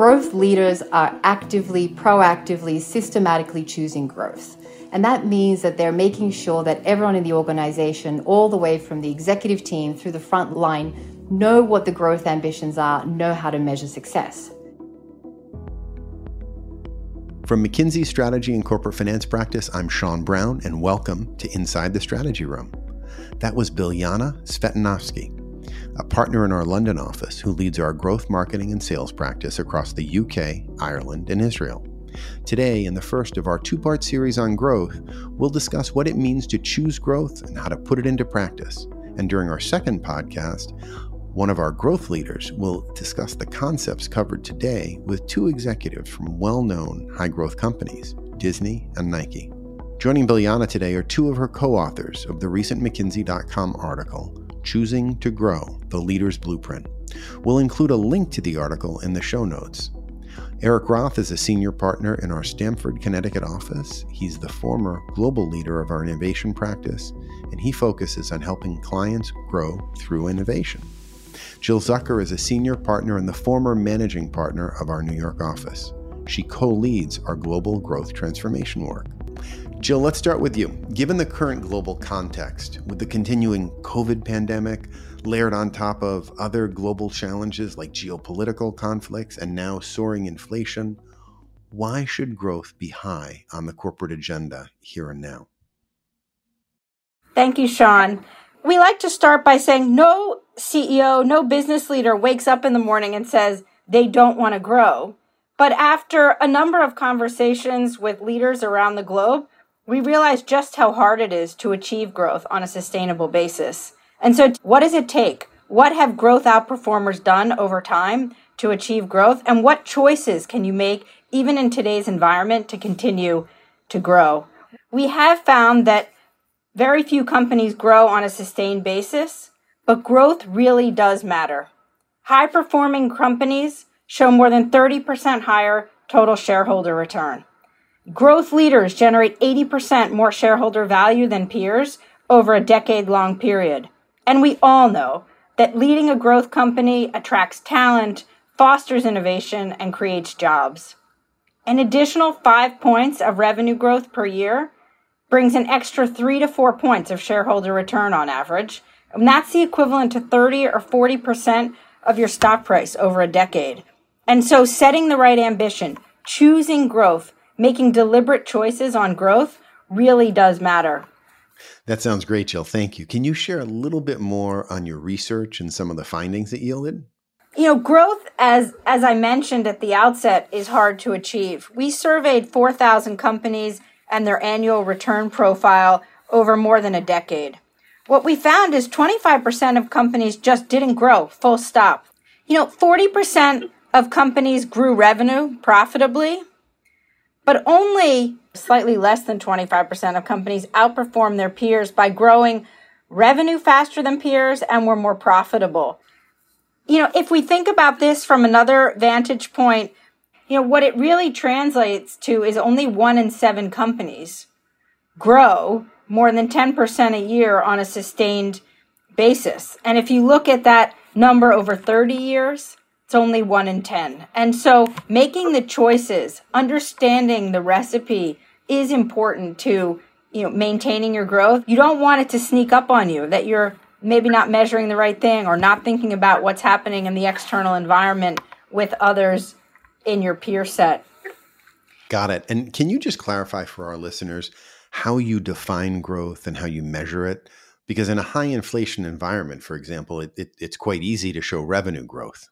Growth leaders are actively, proactively, systematically choosing growth. And that means that they're making sure that everyone in the organization, all the way from the executive team through the front line, know what the growth ambitions are, know how to measure success. From McKinsey Strategy and Corporate Finance Practice, I'm Sean Brown, and welcome to Inside the Strategy Room. That was Biljana Cvetanovski, a partner in our London office who leads our growth marketing and sales practice across the UK, Ireland, and Israel. Today, in the first of our two part series on growth, we'll discuss what it means to choose growth and how to put it into practice. And during our second podcast, one of our growth leaders will discuss the concepts covered today with two executives from well known high growth companies, Disney and Nike. Joining Biljana today are two of her co authors of the recent McKinsey.com article, Choosing to Grow The Leader's Blueprint. We'll include a link to the article in the show notes. Erik Roth is a senior partner in our Stamford, Connecticut office. He's the former global leader of our innovation practice, and he focuses on helping clients grow through innovation. Jill Zucker is a senior partner and the former managing partner of our New York office. She co leads our global growth transformation work. Jill, let's start with you. Given the current global context, with the continuing COVID pandemic layered on top of other global challenges like geopolitical conflicts and now soaring inflation, why should growth be high on the corporate agenda here and now? Thank you, Sean. We like to start by saying no CEO, no business leader wakes up in the morning and says they don't want to grow. But after a number of conversations with leaders around the globe, we realize just how hard it is to achieve growth on a sustainable basis. And so, what does it take? What have growth outperformers done over time to achieve growth? And what choices can you make, even in today's environment, to continue to grow? We have found that very few companies grow on a sustained basis, but growth really does matter. High performing companies show more than 30% higher total shareholder return. Growth leaders generate 80% more shareholder value than peers over a decade long period. And we all know that leading a growth company attracts talent, fosters innovation, and creates jobs. An additional five points of revenue growth per year brings an extra three to four points of shareholder return on average. And that's the equivalent to 30 or 40% of your stock price over a decade. And so setting the right ambition, choosing growth, making deliberate choices on growth really does matter. That sounds great, Jill. Thank you. Can you share a little bit more on your research and some of the findings that yielded? You know, growth as as I mentioned at the outset is hard to achieve. We surveyed 4,000 companies and their annual return profile over more than a decade. What we found is 25% of companies just didn't grow, full stop. You know, 40% of companies grew revenue profitably, but only slightly less than 25% of companies outperformed their peers by growing revenue faster than peers and were more profitable. You know, if we think about this from another vantage point, you know, what it really translates to is only one in seven companies grow more than 10% a year on a sustained basis. And if you look at that number over 30 years, it's only one in 10. And so making the choices, understanding the recipe is important to, you know, maintaining your growth. You don't want it to sneak up on you that you're maybe not measuring the right thing or not thinking about what's happening in the external environment with others in your peer set. Got it. And can you just clarify for our listeners how you define growth and how you measure it? Because in a high inflation environment, for example, it, it, it's quite easy to show revenue growth.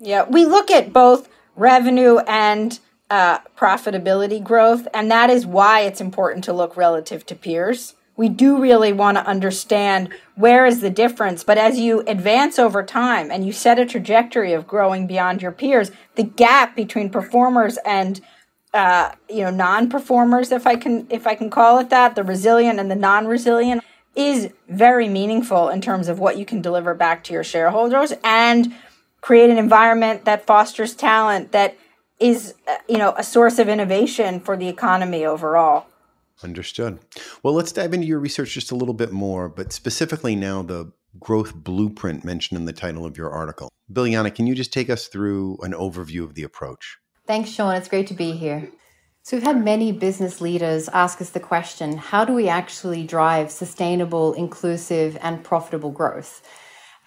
Yeah, we look at both revenue and uh, profitability growth, and that is why it's important to look relative to peers we do really want to understand where is the difference. But as you advance over time and you set a trajectory of growing beyond your peers, the gap between performers and uh, you know non-performers, if I can if I can call it that, the resilient and the non-resilient, is very meaningful in terms of what you can deliver back to your shareholders and create an environment that fosters talent that is uh, you know a source of innovation for the economy overall. Understood. Well, let's dive into your research just a little bit more, but specifically now the growth blueprint mentioned in the title of your article. Biljana, can you just take us through an overview of the approach? Thanks, Sean. It's great to be here. So, we've had many business leaders ask us the question how do we actually drive sustainable, inclusive, and profitable growth?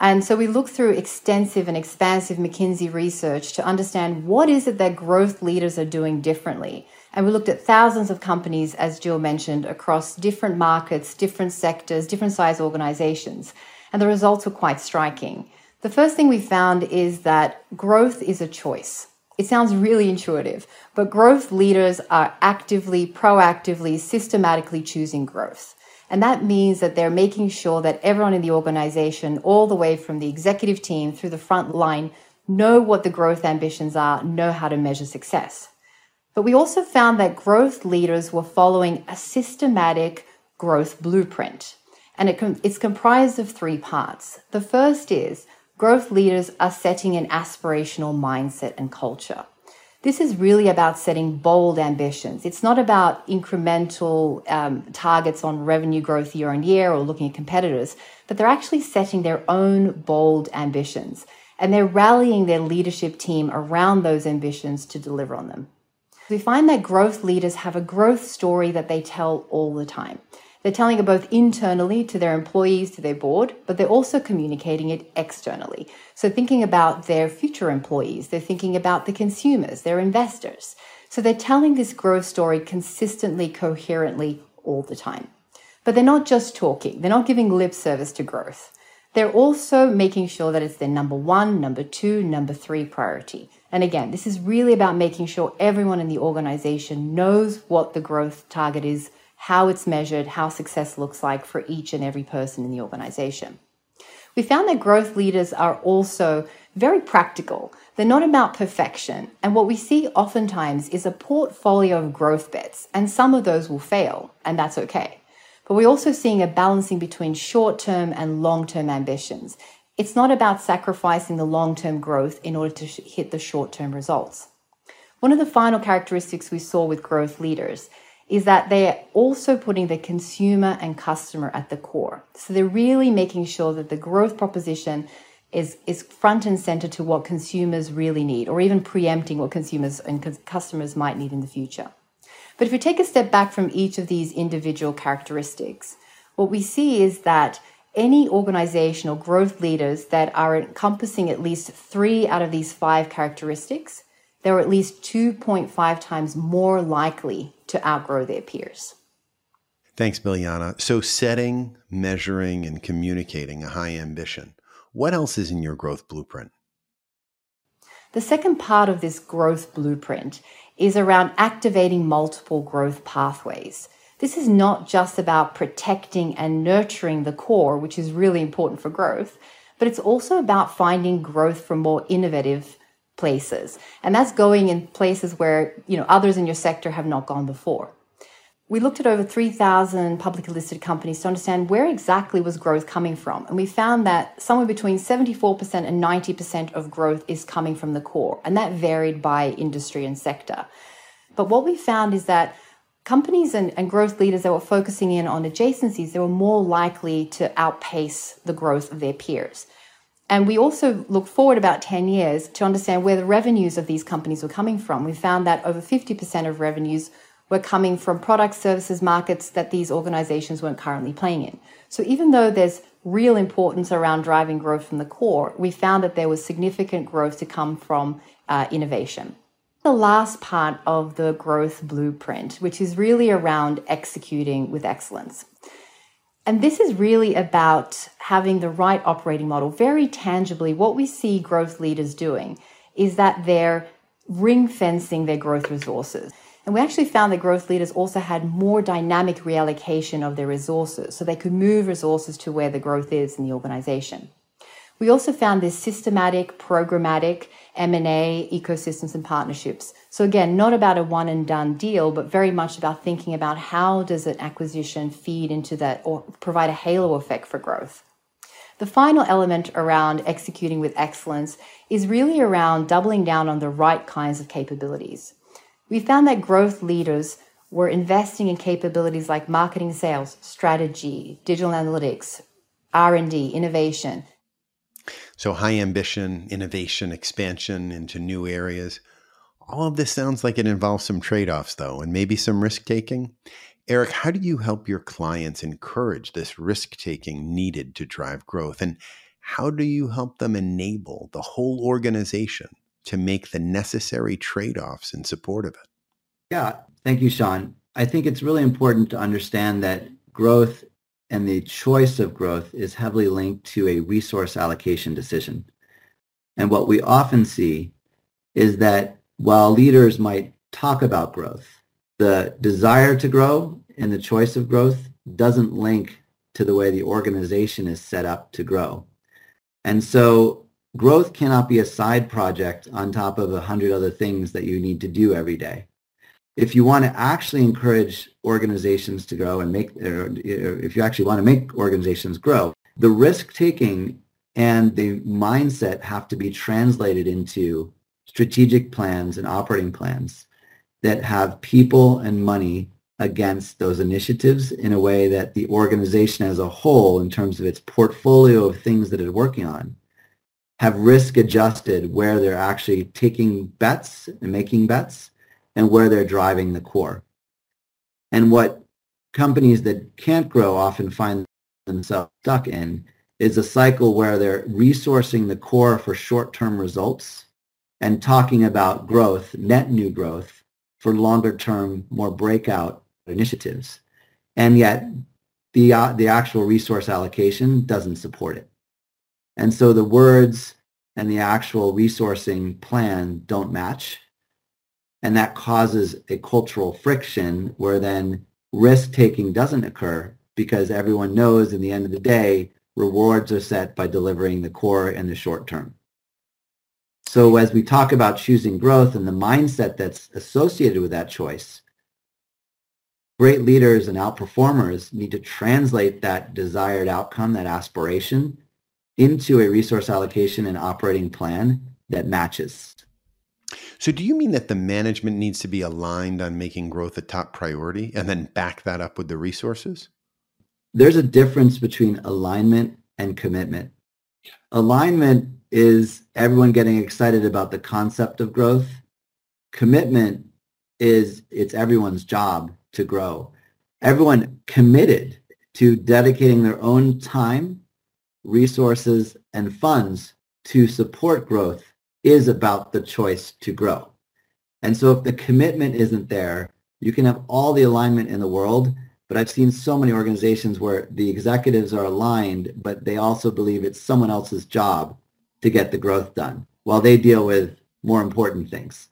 And so we looked through extensive and expansive McKinsey research to understand what is it that growth leaders are doing differently. And we looked at thousands of companies, as Jill mentioned, across different markets, different sectors, different size organizations. And the results were quite striking. The first thing we found is that growth is a choice. It sounds really intuitive, but growth leaders are actively, proactively, systematically choosing growth. And that means that they're making sure that everyone in the organization, all the way from the executive team through the front line, know what the growth ambitions are, know how to measure success. But we also found that growth leaders were following a systematic growth blueprint. And it com- it's comprised of three parts. The first is growth leaders are setting an aspirational mindset and culture. This is really about setting bold ambitions. It's not about incremental um, targets on revenue growth year on year or looking at competitors, but they're actually setting their own bold ambitions and they're rallying their leadership team around those ambitions to deliver on them. We find that growth leaders have a growth story that they tell all the time. They're telling it both internally to their employees, to their board, but they're also communicating it externally. So, thinking about their future employees, they're thinking about the consumers, their investors. So, they're telling this growth story consistently, coherently, all the time. But they're not just talking, they're not giving lip service to growth. They're also making sure that it's their number one, number two, number three priority. And again, this is really about making sure everyone in the organization knows what the growth target is how it's measured, how success looks like for each and every person in the organization. We found that growth leaders are also very practical. They're not about perfection. And what we see oftentimes is a portfolio of growth bets, and some of those will fail, and that's okay. But we're also seeing a balancing between short term and long term ambitions. It's not about sacrificing the long term growth in order to hit the short term results. One of the final characteristics we saw with growth leaders is that they're also putting the consumer and customer at the core. So they're really making sure that the growth proposition is, is front and center to what consumers really need, or even preempting what consumers and customers might need in the future. But if we take a step back from each of these individual characteristics, what we see is that any organization or growth leaders that are encompassing at least three out of these five characteristics they're at least 2.5 times more likely to outgrow their peers. Thanks, Biljana. So, setting, measuring, and communicating a high ambition. What else is in your growth blueprint? The second part of this growth blueprint is around activating multiple growth pathways. This is not just about protecting and nurturing the core, which is really important for growth, but it's also about finding growth from more innovative places. And that's going in places where, you know, others in your sector have not gone before. We looked at over 3,000 publicly listed companies to understand where exactly was growth coming from. And we found that somewhere between 74% and 90% of growth is coming from the core. And that varied by industry and sector. But what we found is that companies and, and, growth leaders that were focusing in on adjacencies, they were more likely to outpace the growth of their peers. And we also look forward about 10 years to understand where the revenues of these companies were coming from. We found that over 50% of revenues were coming from product services markets that these organizations weren't currently playing in. So even though there's real importance around driving growth from the core, we found that there was significant growth to come from uh, innovation. The last part of the growth blueprint, which is really around executing with excellence. And this is really about having the right operating model. Very tangibly, what we see growth leaders doing is that they're ring fencing their growth resources. And we actually found that growth leaders also had more dynamic reallocation of their resources, so they could move resources to where the growth is in the organization. We also found this systematic, programmatic M&A ecosystems and partnerships. So again, not about a one and done deal, but very much about thinking about how does an acquisition feed into that or provide a halo effect for growth. The final element around executing with excellence is really around doubling down on the right kinds of capabilities. We found that growth leaders were investing in capabilities like marketing sales, strategy, digital analytics, R&D, innovation, So, high ambition, innovation, expansion into new areas. All of this sounds like it involves some trade offs, though, and maybe some risk taking. Erik, how do you help your clients encourage this risk taking needed to drive growth? And how do you help them enable the whole organization to make the necessary trade offs in support of it? Yeah, thank you, Sean. I think it's really important to understand that growth and the choice of growth is heavily linked to a resource allocation decision. And what we often see is that while leaders might talk about growth, the desire to grow and the choice of growth doesn't link to the way the organization is set up to grow. And so growth cannot be a side project on top of a hundred other things that you need to do every day. If you want to actually encourage organizations to grow and make, if you actually want to make organizations grow, the risk taking and the mindset have to be translated into strategic plans and operating plans that have people and money against those initiatives in a way that the organization as a whole, in terms of its portfolio of things that it's working on, have risk adjusted where they're actually taking bets and making bets and where they're driving the core. And what companies that can't grow often find themselves stuck in is a cycle where they're resourcing the core for short-term results and talking about growth, net new growth, for longer term, more breakout initiatives. And yet the, uh, the actual resource allocation doesn't support it. And so the words and the actual resourcing plan don't match. And that causes a cultural friction where then risk taking doesn't occur because everyone knows in the end of the day, rewards are set by delivering the core in the short term. So as we talk about choosing growth and the mindset that's associated with that choice, great leaders and outperformers need to translate that desired outcome, that aspiration, into a resource allocation and operating plan that matches. So, do you mean that the management needs to be aligned on making growth a top priority and then back that up with the resources? There's a difference between alignment and commitment. Alignment is everyone getting excited about the concept of growth. Commitment is it's everyone's job to grow. Everyone committed to dedicating their own time resources, and funds to support growth is about the choice to grow. And so if the commitment isn't there, you can have all the alignment in the world, but I've seen so many organizations where the executives are aligned, but they also believe it's someone else's job to get the growth done while they deal with more important things.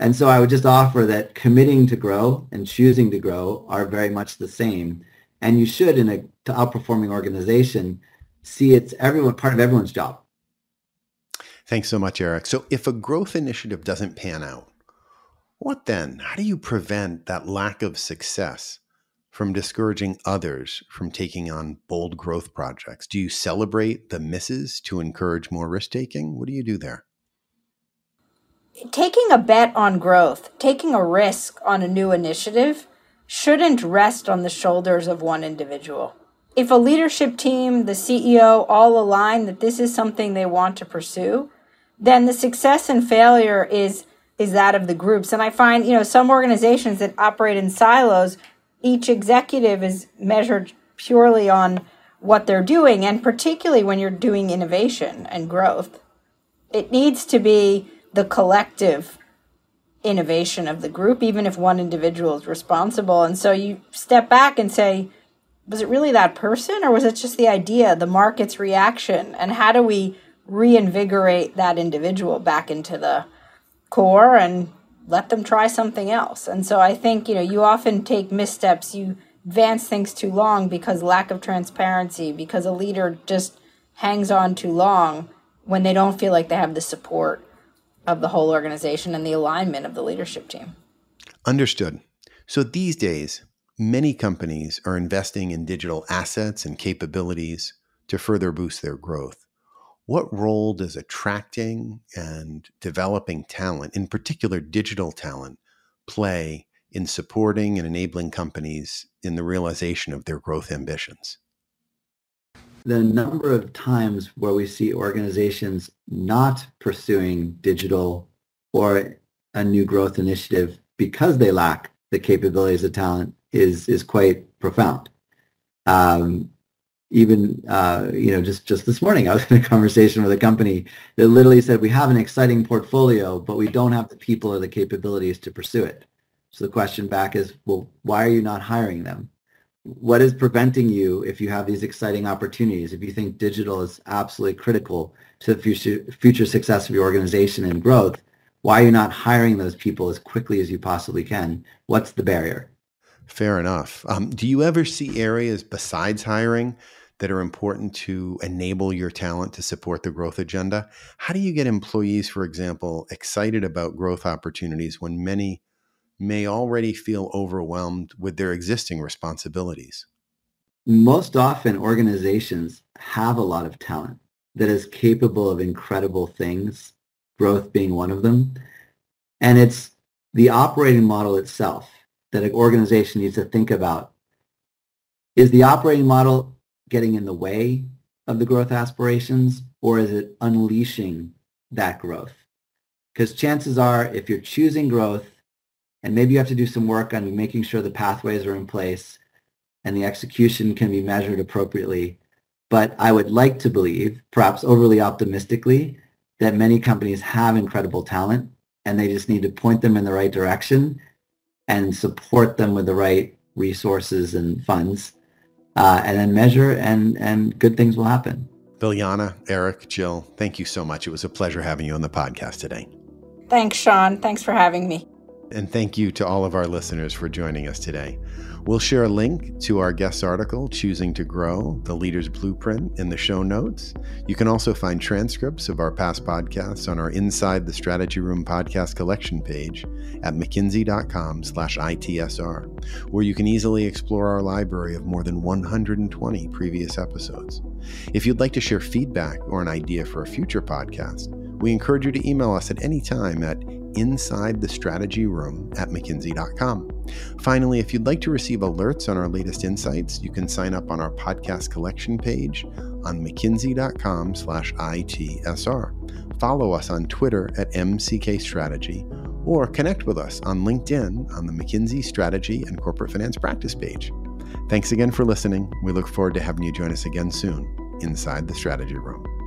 And so I would just offer that committing to grow and choosing to grow are very much the same. And you should, in a to outperforming organization, see it's everyone part of everyone's job. Thanks so much, Erik. So if a growth initiative doesn't pan out, what then? How do you prevent that lack of success from discouraging others from taking on bold growth projects? Do you celebrate the misses to encourage more risk taking? What do you do there? Taking a bet on growth, taking a risk on a new initiative shouldn't rest on the shoulders of one individual if a leadership team, the CEO, all align that this is something they want to pursue, then the success and failure is is that of the groups. And I find, you know, some organizations that operate in silos, each executive is measured purely on what they're doing, and particularly when you're doing innovation and growth. It needs to be the collective innovation of the group, even if one individual is responsible. And so you step back and say, was it really that person or was it just the idea, the market's reaction? And how do we reinvigorate that individual back into the core and let them try something else? And so I think, you know, you often take missteps, you advance things too long because lack of transparency, because a leader just hangs on too long when they don't feel like they have the support of the whole organization and the alignment of the leadership team. Understood. So these days, Many companies are investing in digital assets and capabilities to further boost their growth. What role does attracting and developing talent, in particular digital talent, play in supporting and enabling companies in the realization of their growth ambitions? the number of times where we see organizations not pursuing digital or a new growth initiative because they lack the capabilities of talent is is quite profound. Um, even uh, you know just just this morning I was in a conversation with a company that literally said we have an exciting portfolio but we don't have the people or the capabilities to pursue it. So the question back is well why are you not hiring them? What is preventing you if you have these exciting opportunities if you think digital is absolutely critical to the future future success of your organization and growth why are you not hiring those people as quickly as you possibly can? What's the barrier? Fair enough. Um, do you ever see areas besides hiring that are important to enable your talent to support the growth agenda? How do you get employees, for example, excited about growth opportunities when many may already feel overwhelmed with their existing responsibilities? Most often, organizations have a lot of talent that is capable of incredible things, growth being one of them. And it's the operating model itself that an organization needs to think about. Is the operating model getting in the way of the growth aspirations or is it unleashing that growth? Because chances are if you're choosing growth and maybe you have to do some work on making sure the pathways are in place and the execution can be measured appropriately. But I would like to believe, perhaps overly optimistically, that many companies have incredible talent and they just need to point them in the right direction and support them with the right resources and funds uh, and then measure and and good things will happen. Biljana, Erik, Jill, thank you so much. It was a pleasure having you on the podcast today. Thanks, Sean. Thanks for having me. And thank you to all of our listeners for joining us today. We'll share a link to our guest article, Choosing to Grow, the Leader's Blueprint, in the show notes. You can also find transcripts of our past podcasts on our Inside the Strategy Room podcast collection page at mckinsey.com slash ITSR, where you can easily explore our library of more than 120 previous episodes. If you'd like to share feedback or an idea for a future podcast, we encourage you to email us at any time at inside the strategy room at mckinsey.com. Finally, if you'd like to receive alerts on our latest insights, you can sign up on our podcast collection page on mckinsey.com slash ITSR. Follow us on Twitter at MCK Strategy or connect with us on LinkedIn on the McKinsey Strategy and Corporate Finance Practice page. Thanks again for listening. We look forward to having you join us again soon inside the Strategy Room.